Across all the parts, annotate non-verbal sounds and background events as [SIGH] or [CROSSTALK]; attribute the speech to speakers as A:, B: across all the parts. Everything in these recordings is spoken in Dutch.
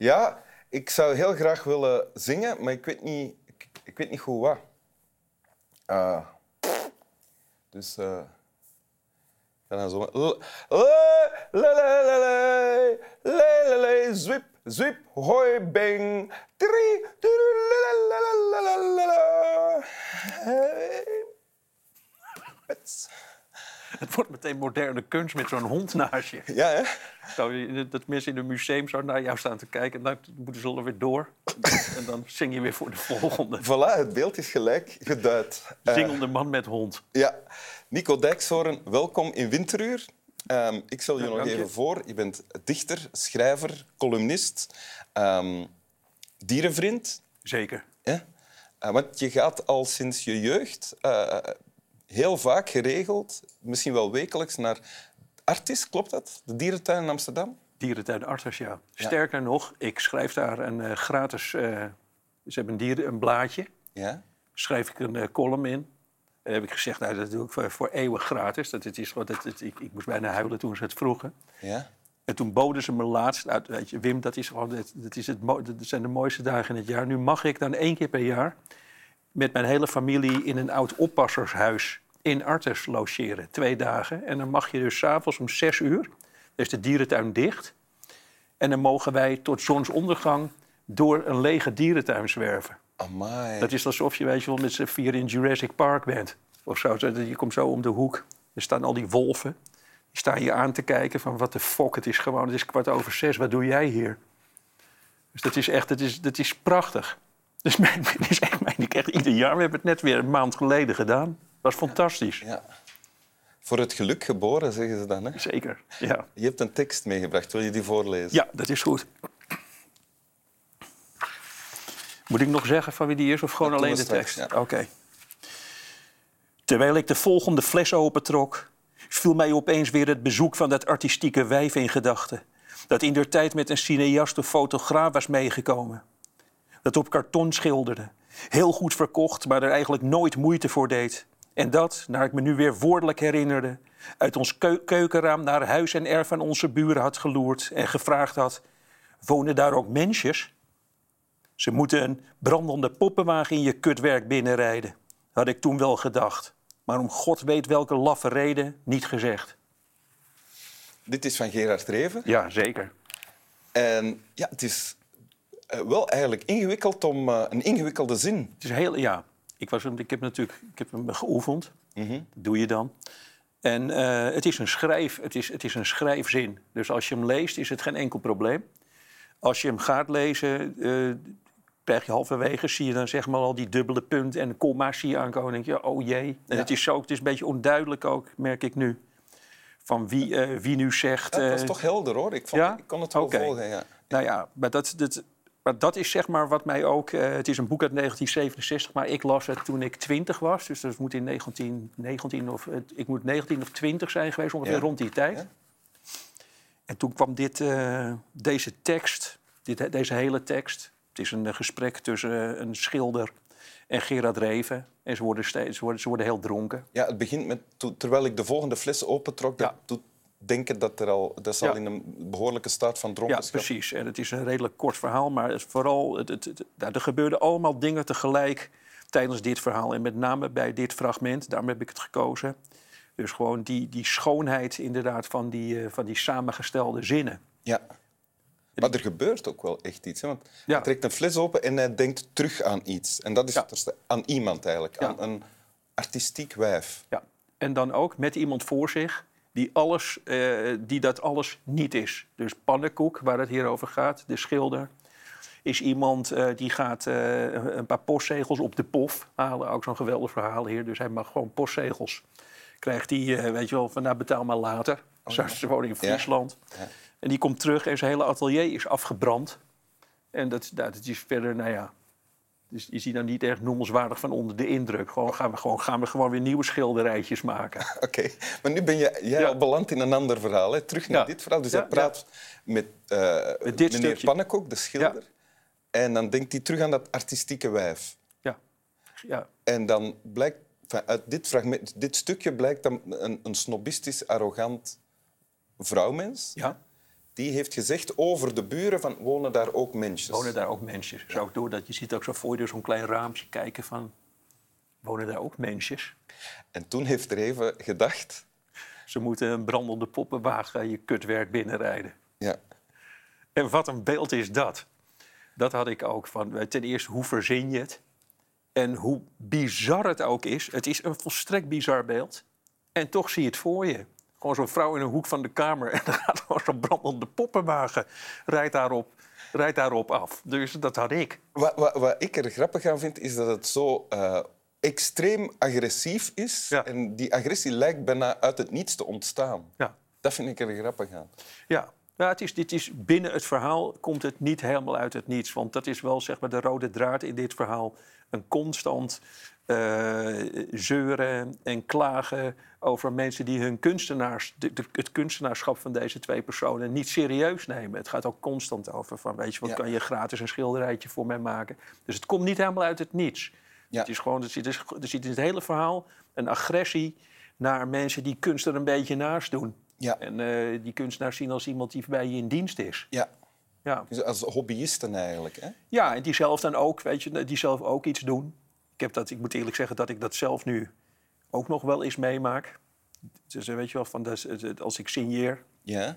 A: Ja, ik zou heel graag willen zingen, maar ik weet niet, ik, weet niet goed wat. Ah. dus... eh ik ga dan zo... Le, le, le, le, le, le, le, le, zwip, zwip, hoi, bang. Tri. Hey. [LAUGHS]
B: Het wordt meteen moderne kunst met zo'n hond naast je.
A: Ja, hè?
B: Zo, dat mensen in een museum zo naar jou staan te kijken... en dan moeten ze alweer door. en dan zing je weer voor de volgende.
A: Voilà, het beeld is gelijk geduid. Eh,
B: Zingende man met hond.
A: Ja, Nico Dijkshoorn, welkom in Winteruur. Ehm, ik stel je
B: Ja,
A: nog
B: je.
A: even voor. Je bent dichter, schrijver, columnist, ehm, dierenvriend.
B: Zeker.
A: Hè? Eh, want je gaat al sinds je jeugd eh, heel vaak geregeld, misschien wel wekelijks, naar Artis, klopt dat? De dierentuin in Amsterdam?
B: Dierentuin Arters, ja. Sterker nog, ik schrijf daar een eh, gratis... eh, ze hebben een, dieren, een blaadje.
A: Ja.
B: schrijf ik een eh, column in. En heb ik gezegd, nou, dat doe ik voor, voor eeuwig gratis. Dat, het is, dat, het- ik, ik moest bijna huilen toen ze het vroegen.
A: ja.
B: En toen boden ze me laatst, uit, weet je, Wim, dat, is gewoon, dat, dat, is het, dat zijn de mooiste dagen in het jaar. Nu mag ik dan één keer per jaar met mijn hele familie in een oud oppassershuis in Artes logeren. Twee dagen. En dan mag je dus s'avonds om zes uur, is de dierentuin dicht. En dan mogen wij tot zonsondergang door een lege dierentuin zwerven.
A: Amai.
B: Dat is alsof je weet je wel, met z'n vier in Jurassic Park bent. Of zo. Je komt zo om de hoek. Er staan al die wolven. Die staan je aan te kijken van wat de fuck. Het is gewoon, het is kwart over zes. Wat doe jij hier? Dus dat is echt, dat is, dat is prachtig. [LAUGHS] Dus mijn, dat is echt, ik echt ieder jaar. We hebben het net weer een maand geleden gedaan. was fantastisch.
A: Ja. Voor het geluk geboren, zeggen ze dan. Hè?
B: Zeker. Ja.
A: Je hebt een tekst meegebracht. Wil je die voorlezen?
B: ja, dat is goed. Moet ik nog zeggen van wie die is of gewoon
A: Dat
B: alleen de tekst?
A: ja.
B: Oké. Terwijl ik de volgende fles opentrok, viel mij opeens weer het bezoek van dat artistieke wijf in gedachten. Dat in der tijd met een cineast of fotograaf was meegekomen. Dat op karton schilderde. Heel goed verkocht, maar er eigenlijk nooit moeite voor deed. En dat, naar ik me nu weer woordelijk herinnerde, uit ons keu- keukenraam naar huis en erf van onze buren had geloerd en gevraagd had: Wonen daar ook mensjes? Ze moeten een brandende poppenwagen in je kutwerk binnenrijden, had ik toen wel gedacht. Maar om god weet welke laffe reden niet gezegd.
A: Dit is van Gerard Reven.
B: Ja, zeker.
A: En ja, het is wel eigenlijk ingewikkeld om eh, een ingewikkelde zin.
B: Het is heel, ja. Ik, was, ik heb natuurlijk ik heb hem geoefend.
A: Mhm.
B: Dat doe je dan. En eh, het, is een schrijf, het, is, het is een schrijfzin. Dus als je hem leest, is het geen enkel probleem. Als je hem gaat lezen, eh, krijg je halverwege... zie je dan zeg maar al die dubbele punt en komma's zie je aankomen. En denk je, oh jee. En
A: Ja.
B: het, is zo, het is een beetje onduidelijk ook, merk ik nu. Van wie, eh, wie nu zegt...
A: Ja, dat was
B: eh,
A: toch helder hoor. Ik, vond,
B: ja?
A: ik kon het wel volgen. Ja.
B: nou ja, maar dat, dat, maar dat is zeg maar wat mij ook... eh, het is een boek uit 1967, maar ik las het toen ik 20 was. Dus dat moet in 1919 of... eh, ik moet 19 of 20 zijn geweest, ongeveer
A: Ja.
B: rond die tijd.
A: Ja.
B: En toen kwam dit, eh, deze tekst, dit, deze hele tekst... Het is een eh, gesprek tussen een schilder en Gerard Reven. En ze worden, steeds, ze worden, ze worden heel dronken.
A: Ja, het begint met, terwijl ik de volgende fles opentrok, dat
B: Ja.
A: Denken dat er al, dat is al
B: Ja.
A: in een behoorlijke staat van
B: Ja,
A: dronkenschap.
B: precies. En het is een redelijk kort verhaal, maar het, vooral, het, het, het- nou, er gebeurden allemaal dingen tegelijk tijdens dit verhaal. En met name bij dit fragment, daarom heb ik het gekozen. Dus gewoon die, die schoonheid inderdaad van die, eh, van die samengestelde zinnen.
A: Ja. Maar er gebeurt ook wel echt iets. Hè? Want
B: Ja.
A: hij trekt een fles open en hij denkt terug aan iets. En dat is
B: Ja.
A: het aan iemand eigenlijk,
B: Ja.
A: aan een artistiek wijf.
B: Ja. En dan ook met iemand voor zich die, alles, eh, die dat alles niet is. Dus Pannenkoek, waar het hier over gaat, de schilder... is iemand eh, die gaat eh, een paar postzegels op de pof halen. Ook zo'n geweldig verhaal hier. Dus hij mag gewoon postzegels. Krijgt hij, weet je wel, van nou betaal maar later. Zo is woning in. Friesland.
A: Ja.
B: En die komt terug en zijn hele atelier is afgebrand. En dat, dat is verder, nou ja... Dus je ziet dan niet echt noemenswaardig van onder de indruk. Gewoon gaan we gewoon, gaan we gewoon weer nieuwe schilderijtjes maken. [LAUGHS]
A: Oké, maar nu ben je, jij
B: Ja.
A: al beland in een ander verhaal. Hè? Terug naar
B: Ja.
A: dit verhaal. Dus hij praat met, eh,
B: Met
A: meneer
B: stukje.
A: Pannenkoek, de schilder. En dan denkt hij terug aan dat artistieke wijf.
B: Ja. ja.
A: En dan blijkt, uit dit, fragment, dit stukje blijkt dan een, een snobistisch, arrogant vrouwmens.
B: ja.
A: Die heeft gezegd over de buren van wonen daar ook mensen.
B: Wonen daar ook mensen? Zo door dat je ziet ook zo voor je door zo'n klein raampje kijken van... Wonen daar ook mensen?
A: En toen heeft Reven gedacht...
B: Ze moeten een brandende poppenwagen je kutwerk binnenrijden.
A: Ja.
B: En wat een beeld is dat? Dat had ik ook van. eh, Ten eerste, hoe verzin je het? En hoe bizar het ook is. Het is een volstrekt bizar beeld. En toch zie je het voor je. Gewoon zo'n vrouw in een hoek van de kamer. [LAUGHS] En dan gaat gewoon zo'n brandende poppenwagen. Rijdt daarop, rijdt daarop af. Dus dat had ik.
A: Wat, wat, wat ik er grappig aan vind, is dat het zo eh, extreem agressief is.
B: Ja.
A: En die agressie lijkt bijna uit het niets te ontstaan.
B: Ja.
A: Dat vind ik er grappig aan.
B: Ja, ja het is, dit is, binnen het verhaal komt het niet helemaal uit het niets. Want dat is wel zeg maar, de rode draad in dit verhaal. Een constant zeuren en klagen over mensen die hun kunstenaars, de- de- het kunstenaarschap van deze twee personen niet serieus nemen. Het gaat ook constant over van, weet je, wat
A: Ja.
B: kan je gratis een schilderijtje voor mij maken? Dus het komt niet helemaal uit het niets.
A: Ja.
B: Het is gewoon, er zit, er zit in het hele verhaal een agressie naar mensen die kunst er een beetje naast doen.
A: Ja.
B: En eh, die kunstenaars zien als iemand die bij je in dienst is.
A: Ja,
B: Ja,
A: dus als hobbyisten eigenlijk. Hè?
B: ja en die zelf dan ook, weet je, die zelf ook iets doen. Ik, heb dat, ik moet eerlijk zeggen dat ik dat zelf nu ook nog wel eens meemaak. Dus weet je wel, van als ik signeer,
A: Ja.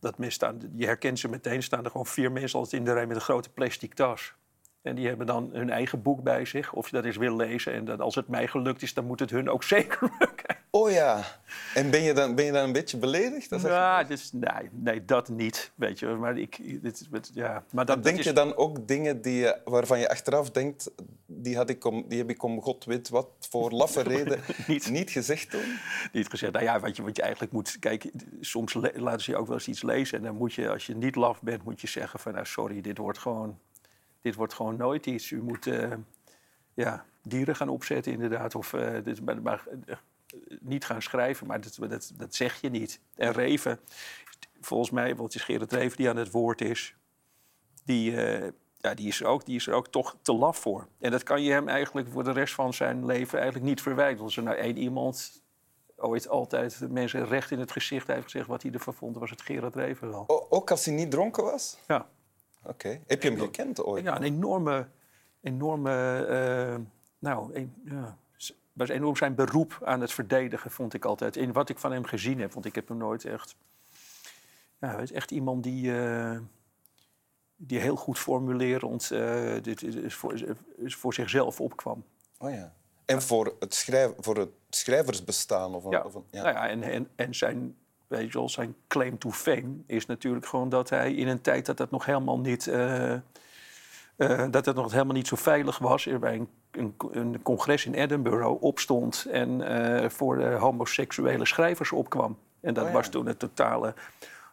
B: dat mensen staan, je herkent ze meteen, staan er gewoon vier mensen altijd in de rij met een grote plastic tas. En die hebben dan hun eigen boek bij zich, of je dat eens wil lezen. En dat als het mij gelukt is, dan moet het hun ook [LAUGHS] zeker lukken.
A: Oh ja. En ben je dan, ben je dan een beetje beledigd? dat
B: Ja, dus, nee, nee, dat niet, weet je. Maar, ik, dit, ja, maar dat, dat
A: Denk
B: is,
A: je dan ook dingen die waarvan je achteraf denkt, die, had ik om, die heb ik om god weet wat voor laffe [LAUGHS] reden
B: Niet.
A: niet gezegd toen?
B: niet gezegd. Nou ja, wat je, wat je eigenlijk moet... Kijk, soms laten ze je ook wel eens iets lezen. En dan moet je, als je niet laf bent, moet je zeggen van... Nou, sorry, dit wordt gewoon, dit wordt gewoon nooit iets. U moet eh, ja, dieren gaan opzetten inderdaad. Of eh, dit, maar, maar, eh, niet gaan schrijven, maar dat, dat, dat zeg je niet. En Reven, volgens mij, want het is Gerrit Reven die aan het woord is... Die, ja, die, is er ook, die is er ook toch te laf voor. En dat kan je hem eigenlijk voor de rest van zijn leven eigenlijk niet verwijten. Als er nou één iemand ooit altijd mensen recht in het gezicht heeft gezegd wat hij ervan vond, was het Gerard Reven wel.
A: O- ook als hij niet dronken was?
B: Ja,
A: Oké. Heb je hem gekend ooit?
B: ja een enorme, enorme, eh, nou, een, ja, was enorm zijn beroep aan het verdedigen, vond ik altijd. In wat ik van hem gezien heb, want ik heb hem nooit echt, ja, je, echt iemand die, eh, die heel goed formulerend eh, dit, is voor, is voor zichzelf opkwam.
A: Oh ja. En voor het, schrijf, voor het schrijversbestaan? Of een,
B: Ja.
A: of een-
B: Nou ja, en, en, en zijn, weet je wel, zijn claim to fame is natuurlijk gewoon dat hij in een tijd dat dat nog helemaal niet, eh, dat het nog helemaal niet zo veilig was, er bij een, een, een congres in Edinburgh opstond en voor de homoseksuele schrijvers opkwam. En dat
A: Oh ja.
B: was toen het totale.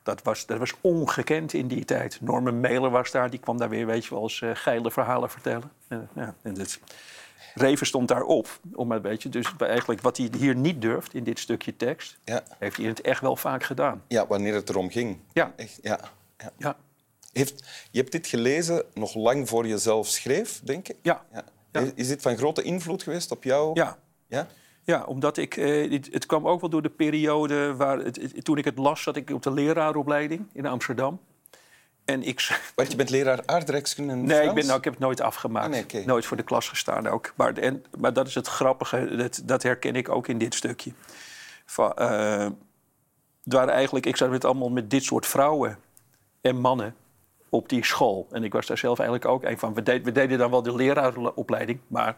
B: Dat was, dat was ongekend in die tijd. Norman Mailer was daar, die kwam daar weer, weet je wel, eens eh, geile verhalen vertellen. En, ja, en dat, Reven stond daarop. Om maar, weet je, dus eigenlijk wat hij hier niet durft in dit stukje tekst,
A: Ja.
B: heeft hij in het echt wel vaak gedaan.
A: ja, wanneer het erom ging.
B: Ja.
A: Echt, ja. ja.
B: Ja,
A: Heeft, je hebt dit gelezen nog lang voor je zelf schreef, denk ik?
B: ja,
A: Ja.
B: Ja.
A: Is dit van grote invloed geweest op jou?
B: ja.
A: Ja?
B: Ja, omdat ik. Eh, het, het kwam ook wel door de periode waar. Het, het- toen ik het las, zat ik op de leraaropleiding in Amsterdam. En ik. [LAUGHS]
A: Want je bent leraar aardrijkskunde en
B: Nee, ik, ben, nou, ik heb het nooit afgemaakt.
A: Ah, nee.
B: Nooit voor de klas gestaan ook. Maar, en, maar dat is het grappige. Dat, dat herken ik ook in dit stukje. Van, eh, waren eigenlijk, ik zat met allemaal met dit soort vrouwen en mannen op die school. En ik was daar zelf eigenlijk ook een van. We, deden- we deden dan wel de leraaropleiding, maar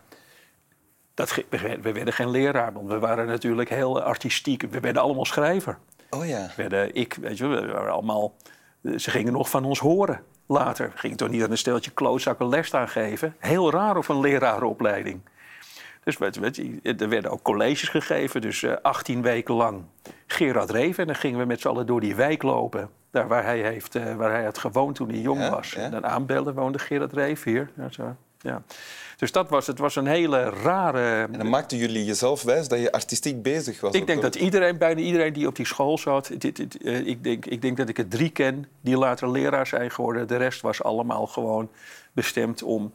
B: dat, we, werden- we werden geen leraar. Want we waren natuurlijk heel artistiek. We werden allemaal schrijver.
A: Oh ja.
B: We werden, ik, weet je, wel, we waren allemaal, ze gingen nog van ons horen later. Ging toch niet aan een steltje klootzakken les aangeven. Heel raar op een leraaropleiding. Dus weet, je, weet je, er werden ook colleges gegeven, dus eh, 18 weken lang Gerard Reven. En dan gingen we met z'n allen door die wijk lopen. Daar waar hij, heeft, eh, waar hij had gewoond toen hij jong
A: Ja,
B: was.
A: ja.
B: En dan aanbellen woonde Gerard Reven hier. Ja, zo, ja. Dus dat was, het was een hele rare...
A: En dan maakten jullie jezelf wijs dat je artistiek bezig was.
B: Ik denk dat iedereen, bijna iedereen die op die school zat... Dit, dit, eh, ik, denk, ik denk dat ik er drie ken die later leraar zijn geworden. De rest was allemaal gewoon bestemd om,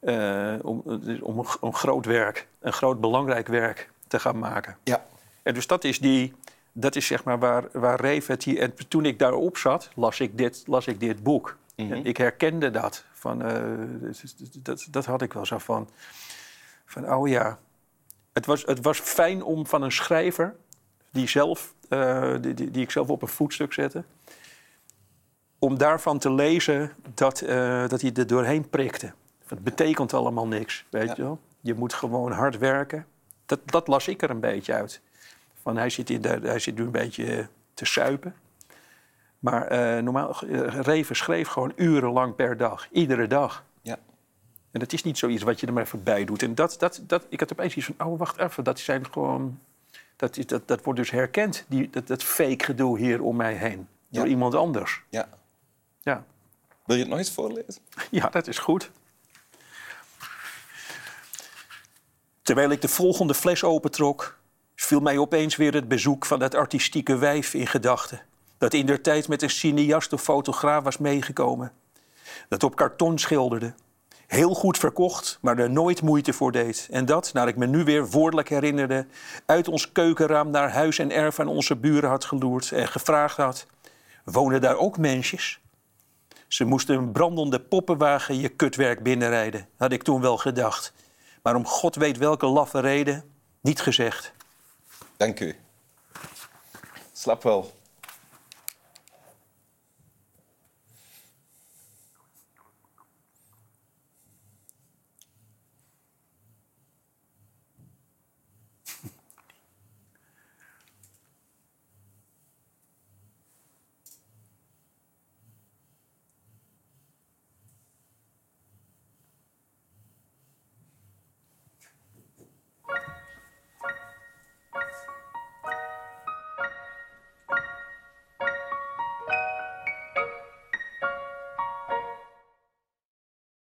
B: eh, om, om een, een groot werk... een groot belangrijk werk te gaan maken.
A: Ja.
B: En dus dat is die, dat is zeg maar waar, waar Reef het hier... En toen ik daarop zat, las ik dit, las ik dit boek.
A: Mhm.
B: En ik herkende dat. Van, eh, dat, dat, dat had ik wel zo van... Van, oh ja... Het was, het was fijn om van een schrijver... die, zelf, eh, die, die, die ik zelf op een voetstuk zette... om daarvan te lezen dat, eh, dat hij er doorheen prikte. Het betekent allemaal niks, weet
A: Ja.
B: je wel. Je moet gewoon hard werken. Dat, dat las ik er een beetje uit. Van hij, zit in de, hij zit nu een beetje te suipen. Maar eh, normaal, eh, Reven schreef gewoon urenlang per dag. Iedere dag.
A: Ja.
B: En dat is niet zoiets wat je er maar voorbij doet. En dat, dat, dat, ik had opeens iets van, oh, wacht even. Dat zijn gewoon... Dat, is, dat, dat wordt dus herkend, die, dat, dat fake gedoe hier om mij heen.
A: Ja.
B: Door iemand anders.
A: ja.
B: Ja.
A: Wil je het nog eens voorlezen?
B: Ja, dat is goed. Terwijl ik de volgende fles opentrok, viel mij opeens weer het bezoek van dat artistieke wijf in gedachten. Dat in der tijd met een cineast of fotograaf was meegekomen. Dat op karton schilderde. Heel goed verkocht, maar er nooit moeite voor deed. En dat, naar ik me nu weer woordelijk herinnerde, uit ons keukenraam naar huis en erf aan onze buren had geloerd en gevraagd had: Wonen daar ook mensjes? Ze moesten een brandende poppenwagen je kutwerk binnenrijden, had ik toen wel gedacht. Maar om god weet welke laffe reden, niet gezegd.
A: Dank u. Slap wel.